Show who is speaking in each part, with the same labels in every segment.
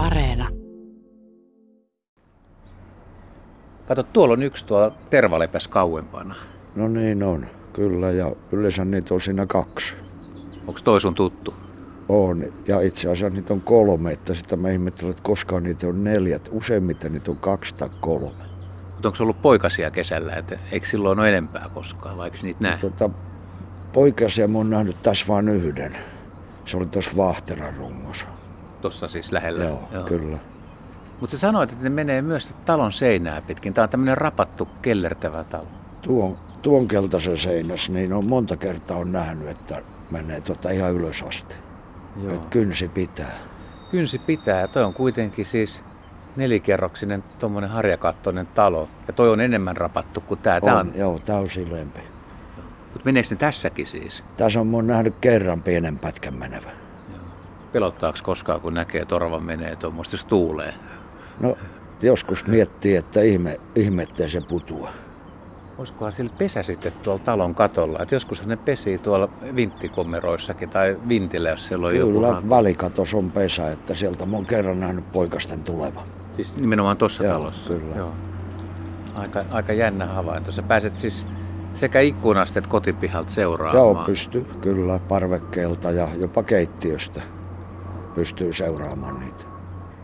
Speaker 1: Areena.
Speaker 2: Kato, tuolla on yksi tuo tervalepäs kauempana.
Speaker 3: No niin on, kyllä, ja yleensä niitä on siinä kaksi.
Speaker 2: Onko toi sun tuttu?
Speaker 3: On, ja itse asiassa niitä on kolme, että sitä mä ihmettelen, että koskaan niitä on neljät. Useimmiten niitä on kaksi tai kolme.
Speaker 2: Mutta onko ollut poikasia kesällä? Et eikö silloin ole enempää koskaan, vai eikö niitä näe?
Speaker 3: Tota, poikasia mä oon nähnyt tässä vain yhden. Se oli tuossa Vahteran rungossa.
Speaker 2: Tuossa siis lähellä.
Speaker 3: Joo, Joo. kyllä.
Speaker 2: Mutta sanoit, että ne menee myös talon seinää pitkin. Tämä on tämmöinen rapattu, kellertävä talo.
Speaker 3: Tuon, tuon keltaisen seinässä, niin on monta kertaa on nähnyt, että menee tota ihan ylös asti. Joo. Et kynsi pitää.
Speaker 2: Kynsi pitää. Toi on kuitenkin siis nelikerroksinen tuommoinen harjakattoinen talo. Ja toi on enemmän rapattu kuin tämä.
Speaker 3: On,
Speaker 2: on...
Speaker 3: Joo, tää on silempi.
Speaker 2: Mutta meneekö ne tässäkin siis?
Speaker 3: Tässä on mun nähnyt kerran pienen pätkän menevän.
Speaker 2: Pelottaako koskaan, kun näkee, orava menee tuommoista, jos tuulee?
Speaker 3: No, joskus miettii, että ihme, ihmettä se putua.
Speaker 2: Olisikohan sillä pesä sitten tuolla talon katolla? Että joskus ne pesii tuolla vinttikomeroissakin tai vintillä, jos siellä on
Speaker 3: Kyllä,
Speaker 2: joku...
Speaker 3: valikatos on pesä, että sieltä mä oon kerran nähnyt poikasten tuleva.
Speaker 2: Siis nimenomaan tuossa talossa?
Speaker 3: kyllä.
Speaker 2: Joo. Aika, aika jännä havainto. Sä pääset siis sekä ikkunasta että kotipihalta seuraamaan.
Speaker 3: Joo, pystyy kyllä parvekkeelta ja jopa keittiöstä pystyy seuraamaan niitä.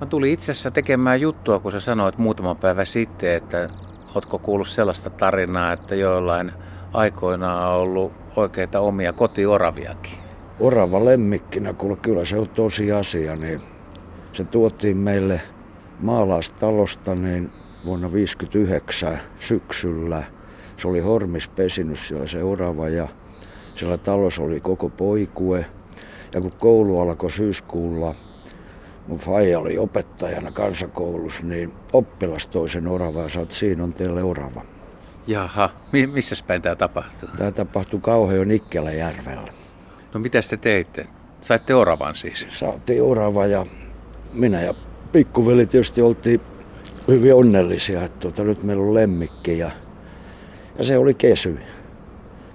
Speaker 2: Mä tulin itse asiassa tekemään juttua, kun sä sanoit muutama päivä sitten, että ootko kuullut sellaista tarinaa, että joillain aikoinaan on ollut oikeita omia kotioraviakin.
Speaker 3: Orava lemmikkinä, kuule kyllä se on tosi asia, niin se tuotiin meille maalaistalosta niin vuonna 1959 syksyllä. Se oli Hormis pesinyt siellä se orava ja siellä talossa oli koko poikue. Ja kun koulu alkoi syyskuulla, mun faija oli opettajana kansakoulussa, niin oppilas toisen orava ja sanoi, että siinä on teille orava.
Speaker 2: Jaha, mi- missä päin tämä tapahtuu?
Speaker 3: Tämä tapahtui kauhean Nikkeläjärvellä.
Speaker 2: No mitä te teitte? Saitte oravan siis?
Speaker 3: Saatiin orava ja minä ja pikkuveli tietysti oltiin hyvin onnellisia, että tuota, nyt meillä on lemmikki ja, ja se oli kesy.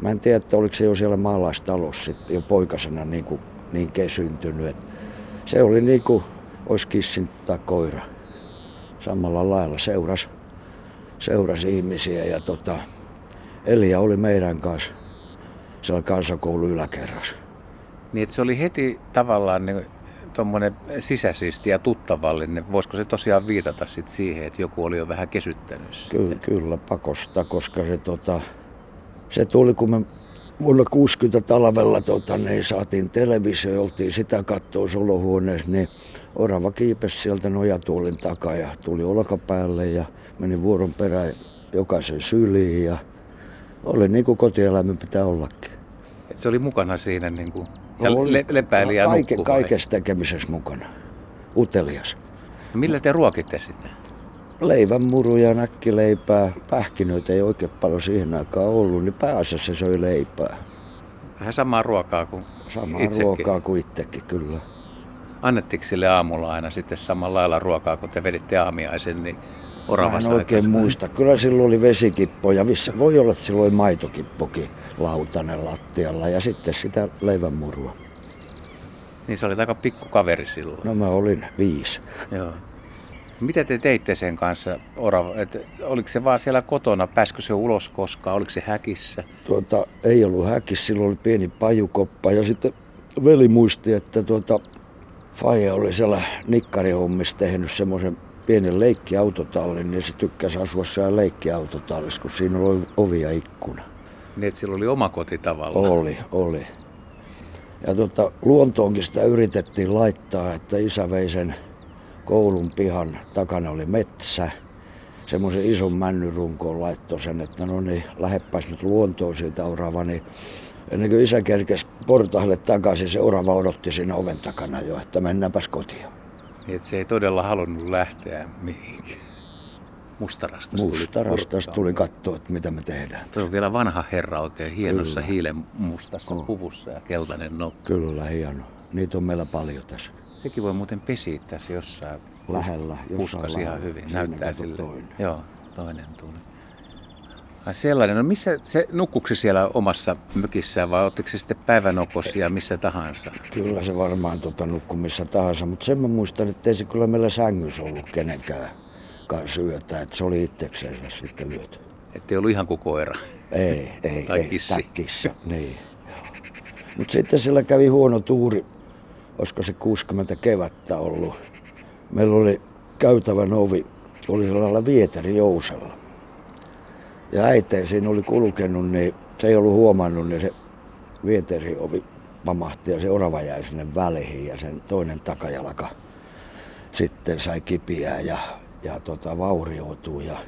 Speaker 3: Mä en tiedä, että oliko se jo siellä maalaistalossa jo poikasena niin, kuin, niin kesyntynyt. Et se oli niin kuin olisi kissin tai koira. Samalla lailla seuras, seuras ihmisiä ja tota, Elia oli meidän kanssa siellä kansakoulun yläkerrassa.
Speaker 2: Niin, että se oli heti tavallaan niin tuommoinen sisäsiisti ja tuttavallinen. Voisiko se tosiaan viitata sit siihen, että joku oli jo vähän kesyttänyt?
Speaker 3: Kyllä, kyllä pakosta, koska se, tota, se tuli, kun me vuonna 60 talvella tota, niin saatiin televisio oltiin sitä katsoa solohuoneessa, niin orava kiipesi sieltä nojatuolin takaa ja tuli olkapäälle ja meni vuoron perään jokaisen syliin ja oli niin kuin kotieläimen pitää ollakin.
Speaker 2: Et se oli mukana siinä niin kuin, ja
Speaker 3: Oli.
Speaker 2: le- lepäili ja vai?
Speaker 3: Kaikessa tekemisessä mukana. Utelias.
Speaker 2: No Millä te ruokitte sitä?
Speaker 3: Leivänmuruja, näkkileipää, pähkinöitä ei oikein paljon siihen aikaan ollut, niin pääasiassa se söi leipää.
Speaker 2: Vähän samaa ruokaa kuin
Speaker 3: Samaa
Speaker 2: itsekin.
Speaker 3: ruokaa kuin itsekin, kyllä.
Speaker 2: Annettiinko sille aamulla aina sitten samalla lailla ruokaa, kun te veditte aamiaisen, niin
Speaker 3: Mä
Speaker 2: orava
Speaker 3: en oikein muista. Kyllä silloin oli vesikippo ja missä, voi olla, että silloin oli maitokippokin lautanen lattialla ja sitten sitä leivänmurua.
Speaker 2: Niin se oli aika pikku kaveri silloin.
Speaker 3: No mä olin viisi.
Speaker 2: Joo. Mitä te teitte sen kanssa, orava? Et, oliko se vaan siellä kotona? Pääskö se ulos koskaan? Oliko se häkissä?
Speaker 3: Tuota, ei ollut häkis, silloin oli pieni pajukoppa ja sitten veli muisti, että tuota, Faija oli siellä nikkarihommissa tehnyt semmoisen pienen leikkiautotallin, niin se tykkäsi asua siellä leikkiautotallissa, kun siinä oli ovi ja ikkuna.
Speaker 2: Niin, että sillä oli oma koti tavallaan.
Speaker 3: Oli, oli. Ja tota, luontoonkin sitä yritettiin laittaa, että isä vei sen koulun pihan takana oli metsä. Semmoisen ison männyrunkoon laittoi sen, että no niin, läheppäs nyt luontoon siitä orava, niin ennen kuin isä kerkesi portaille takaisin, se orava odotti siinä oven takana jo, että mennäänpäs kotiin.
Speaker 2: Niin, että se ei todella halunnut lähteä mihinkään. Mustarastas tuli
Speaker 3: Mustarastas
Speaker 2: purkaan.
Speaker 3: tuli katsoa, että mitä me tehdään.
Speaker 2: Tuo on vielä vanha herra oikein hienossa
Speaker 3: Kyllä.
Speaker 2: hiilen mustassa
Speaker 3: On.
Speaker 2: puvussa ja keltainen nokka.
Speaker 3: Kyllä, hieno. Niitä on meillä paljon tässä.
Speaker 2: Sekin voi muuten pesiä tässä jossain
Speaker 3: Lähellä, jossain
Speaker 2: puskas ihan hyvin.
Speaker 3: Siinä
Speaker 2: Näyttää
Speaker 3: kato
Speaker 2: sille.
Speaker 3: toinen.
Speaker 2: Joo, toinen tuli. Ai sellainen. No missä se nukkuksi siellä omassa mökissään vai ottiko se sitten päivänokosia missä tahansa?
Speaker 3: Kyllä se varmaan tota, nukkui missä tahansa, mutta sen mä muistan, että ei se kyllä meillä sängyssä ollut kenenkään kanssa yötä, että se oli itsekseen sitten lyöty.
Speaker 2: Että ei ollut ihan kuin koira.
Speaker 3: Ei, ei,
Speaker 2: Tai
Speaker 3: ei.
Speaker 2: kissi.
Speaker 3: tai kissa, niin. Mutta sitten sillä kävi huono tuuri, olisiko se 60 kevättä ollut. Meillä oli käytävän ovi, oli sellaisella vieterijousella. Ja äiti siinä oli kulkenut, niin se ei ollut huomannut, niin se vieteriovi pamahti ja se orava jäi sinne väliin ja sen toinen takajalka sitten sai kipiää ja, ja tota, vaurioitui. Ja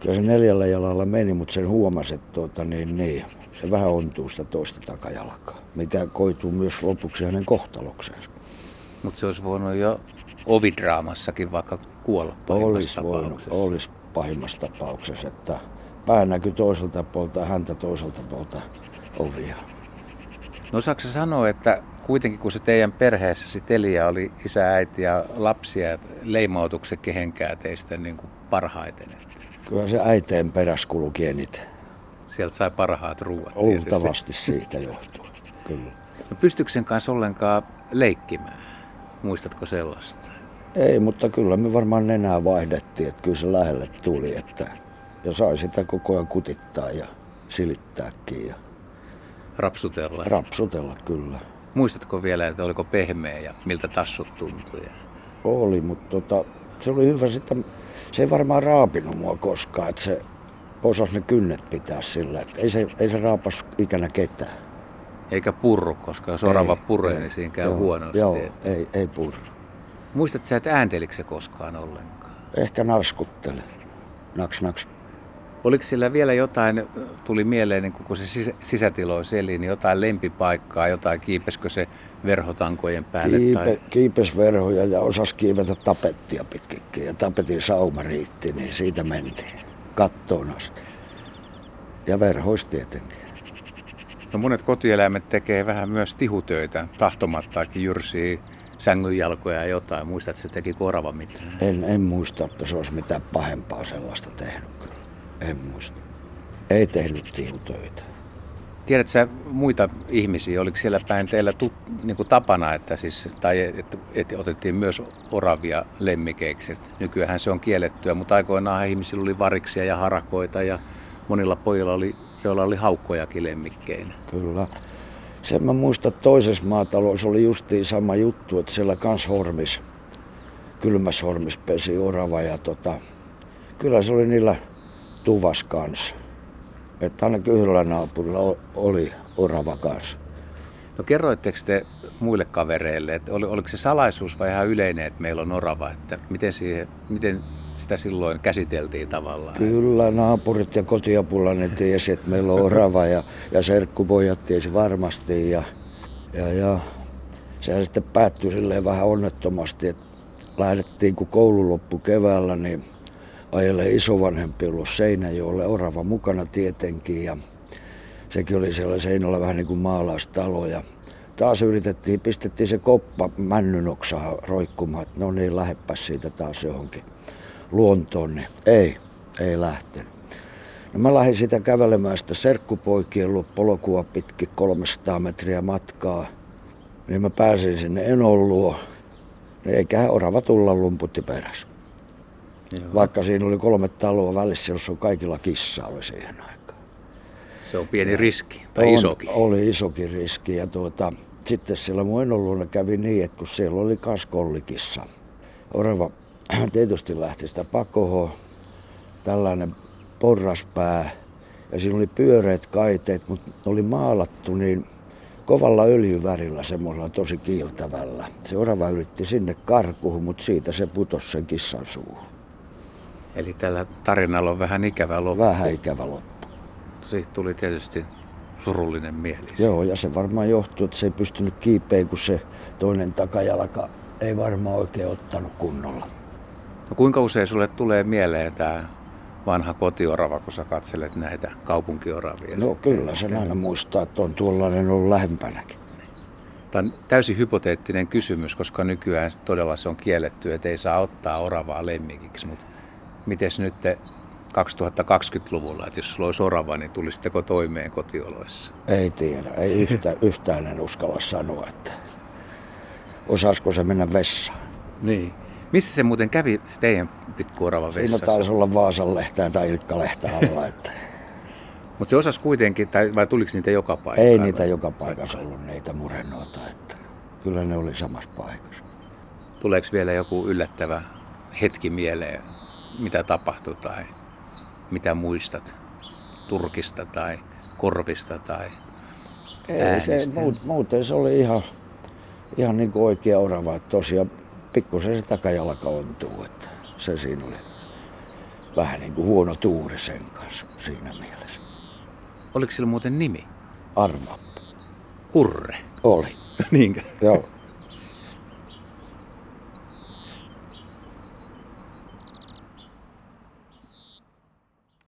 Speaker 3: Kyllä se neljällä jalalla meni, mutta sen huomasi, että tuota, niin, niin, se vähän ontuu sitä toista takajalkaa, mikä koituu myös lopuksi hänen kohtalokseensa.
Speaker 2: Mutta se olisi voinut jo ovidraamassakin vaikka kuolla
Speaker 3: Olisi
Speaker 2: pahimmassa
Speaker 3: voinut,
Speaker 2: tapauksessa.
Speaker 3: olisi pahimmassa tapauksessa, että pää näkyi toiselta puolta häntä toiselta puolta ovia.
Speaker 2: No osaatko sä sanoa, että kuitenkin kun se teidän perheessä Elia oli isä, äiti ja lapsia, se kehenkään teistä niin kuin parhaiten?
Speaker 3: Kyllä se äiteen peräs kulki eniten.
Speaker 2: sieltä sai parhaat ruuat.
Speaker 3: Luultavasti siitä johtuu. Kyllä.
Speaker 2: No pystyykö sen kanssa ollenkaan leikkimään? Muistatko sellaista?
Speaker 3: Ei, mutta kyllä me varmaan nenää vaihdettiin, että kyllä se lähelle tuli, että ja sai sitä koko ajan kutittaa ja silittääkin ja
Speaker 2: Rapsutella.
Speaker 3: rapsutella kyllä.
Speaker 2: Muistatko vielä, että oliko pehmeä ja miltä tassut tuntui?
Speaker 3: Oli, mutta tota, se oli hyvä sitten, se ei varmaan raapinut mua koskaan, että se osasi ne kynnet pitää sillä, että ei se, ei se raapas ikänä ketään.
Speaker 2: Eikä purru, koska jos orava
Speaker 3: Ei,
Speaker 2: puree,
Speaker 3: ei,
Speaker 2: niin siinä käy
Speaker 3: joo,
Speaker 2: huonosti.
Speaker 3: Joo, ei, ei purru.
Speaker 2: Muistatko sä, että ääntelikö se koskaan ollenkaan?
Speaker 3: Ehkä narskuttele. Naks, naks.
Speaker 2: Oliko sillä vielä jotain, tuli mieleen, niin kun se sisä- sisätiloissa eli, niin jotain lempipaikkaa, jotain kiipeskö se verhotankojen päälle?
Speaker 3: Kiipe,
Speaker 2: Tai...
Speaker 3: Kiipes verhoja ja osasi kiivetä tapettia pitkikin ja tapetin sauma riitti, niin siitä mentiin kattoon asti. Ja verhois tietenkin.
Speaker 2: No monet kotieläimet tekee vähän myös tihutöitä, tahtomattaakin jyrsii sängynjalkoja ja jotain. Muistat, että se teki korva mitään?
Speaker 3: En, en muista, että se olisi mitään pahempaa sellaista tehnyt. En muista. Ei tehnyt tihutöitä.
Speaker 2: Tiedätkö sä muita ihmisiä, oliko siellä päin teillä tut, niin kuin tapana, että, siis, tai että, että otettiin myös oravia lemmikeiksi? Nykyään se on kiellettyä, mutta aikoinaan ihmisillä oli variksia ja harakoita ja monilla pojilla oli, joilla oli haukkojakin lemmikkeinä.
Speaker 3: Kyllä. Sen mä muistan, että toisessa maatalossa oli justiin sama juttu, että siellä kans hormis, kylmässä hormis pesi orava ja tota, kyllä se oli niillä tuvas kanssa. Että ainakin yhdellä naapurilla oli orava kanssa.
Speaker 2: No kerroitteko te muille kavereille, että oli, oliko se salaisuus vai ihan yleinen, että meillä on orava, että miten, siihen, miten sitä silloin käsiteltiin tavallaan?
Speaker 3: Kyllä naapurit ja kotiapulla ne tiesi, että meillä on orava ja, ja serkkupojat tiesi varmasti. Ja, ja, ja sehän sitten päättyi silleen vähän onnettomasti, että lähdettiin kun koulu loppui keväällä, niin ajelee isovanhempi ulos Seinäjoelle, orava mukana tietenkin. Ja sekin oli siellä seinällä vähän niin kuin maalaistalo. Ja taas yritettiin, pistettiin se koppa männynoksaa roikkumaan, että no niin, lähepäs siitä taas johonkin luontoon, niin ei, ei lähtenyt. No mä lähdin sitä kävelemään sitä serkkupoikien luo polkua pitkin 300 metriä matkaa. Niin mä pääsin sinne Enon luo. Niin eiköhän orava tulla lumputti perässä.
Speaker 2: Joo.
Speaker 3: Vaikka siinä oli kolme taloa välissä, jossa on kaikilla kissa oli siihen aikaan.
Speaker 2: Se on pieni riski, tai
Speaker 3: On-
Speaker 2: isokin.
Speaker 3: Oli isokin riski. Ja tuota, sitten siellä mun Enon luona kävi niin, että kun siellä oli kas kollikissa. Orava tietysti lähti sitä pakohoa. Tällainen porraspää. Ja siinä oli pyöreät kaiteet, mutta ne oli maalattu niin kovalla öljyvärillä, semmoisella tosi kiiltävällä. Se orava yritti sinne karkuun, mutta siitä se putosi sen kissan suuhun.
Speaker 2: Eli tällä tarinalla on vähän ikävä loppu.
Speaker 3: Vähän ikävä loppu.
Speaker 2: Siitä tuli tietysti surullinen mieli.
Speaker 3: Joo, ja se varmaan johtuu, että se ei pystynyt kiipeen, kun se toinen takajalka ei varmaan oikein ottanut kunnolla.
Speaker 2: No kuinka usein sulle tulee mieleen tämä vanha kotiorava, kun sä katselet näitä kaupunkioravia?
Speaker 3: No kyllä sen aina muistaa, että on tuollainen ollut lähempänäkin.
Speaker 2: Tämä on täysin hypoteettinen kysymys, koska nykyään todella se on kielletty, että ei saa ottaa oravaa lemmikiksi. Mutta miten nyt te 2020-luvulla, että jos sulla olisi orava, niin tulisitteko toimeen kotioloissa?
Speaker 3: Ei tiedä, ei yhtä, yhtään en uskalla sanoa, että osaisiko se mennä vessaan.
Speaker 2: Niin. Missä se muuten kävi se teidän pikkuorava
Speaker 3: Siinä
Speaker 2: vessassa?
Speaker 3: taisi olla Vaasan lehtää tai Ilkka lehtä alla, että
Speaker 2: Mutta se osasi kuitenkin, tai, vai tuliko niitä joka paikkaan?
Speaker 3: ei niitä joka paikassa ollut niitä murennoita, että kyllä ne oli samassa paikassa.
Speaker 2: Tuleeko vielä joku yllättävä hetki mieleen, mitä tapahtui tai mitä muistat Turkista tai korvista tai
Speaker 3: Ei se, muut, muuten se oli ihan, ihan niin kuin oikea orava, että tosiaan pikkusen se takajalka ontuu, että se siinä oli vähän niin kuin huono tuuri sen kanssa siinä mielessä.
Speaker 2: Oliko sillä muuten nimi?
Speaker 3: Arva
Speaker 2: Kurre.
Speaker 3: oli,
Speaker 2: Niinkö?
Speaker 3: joo.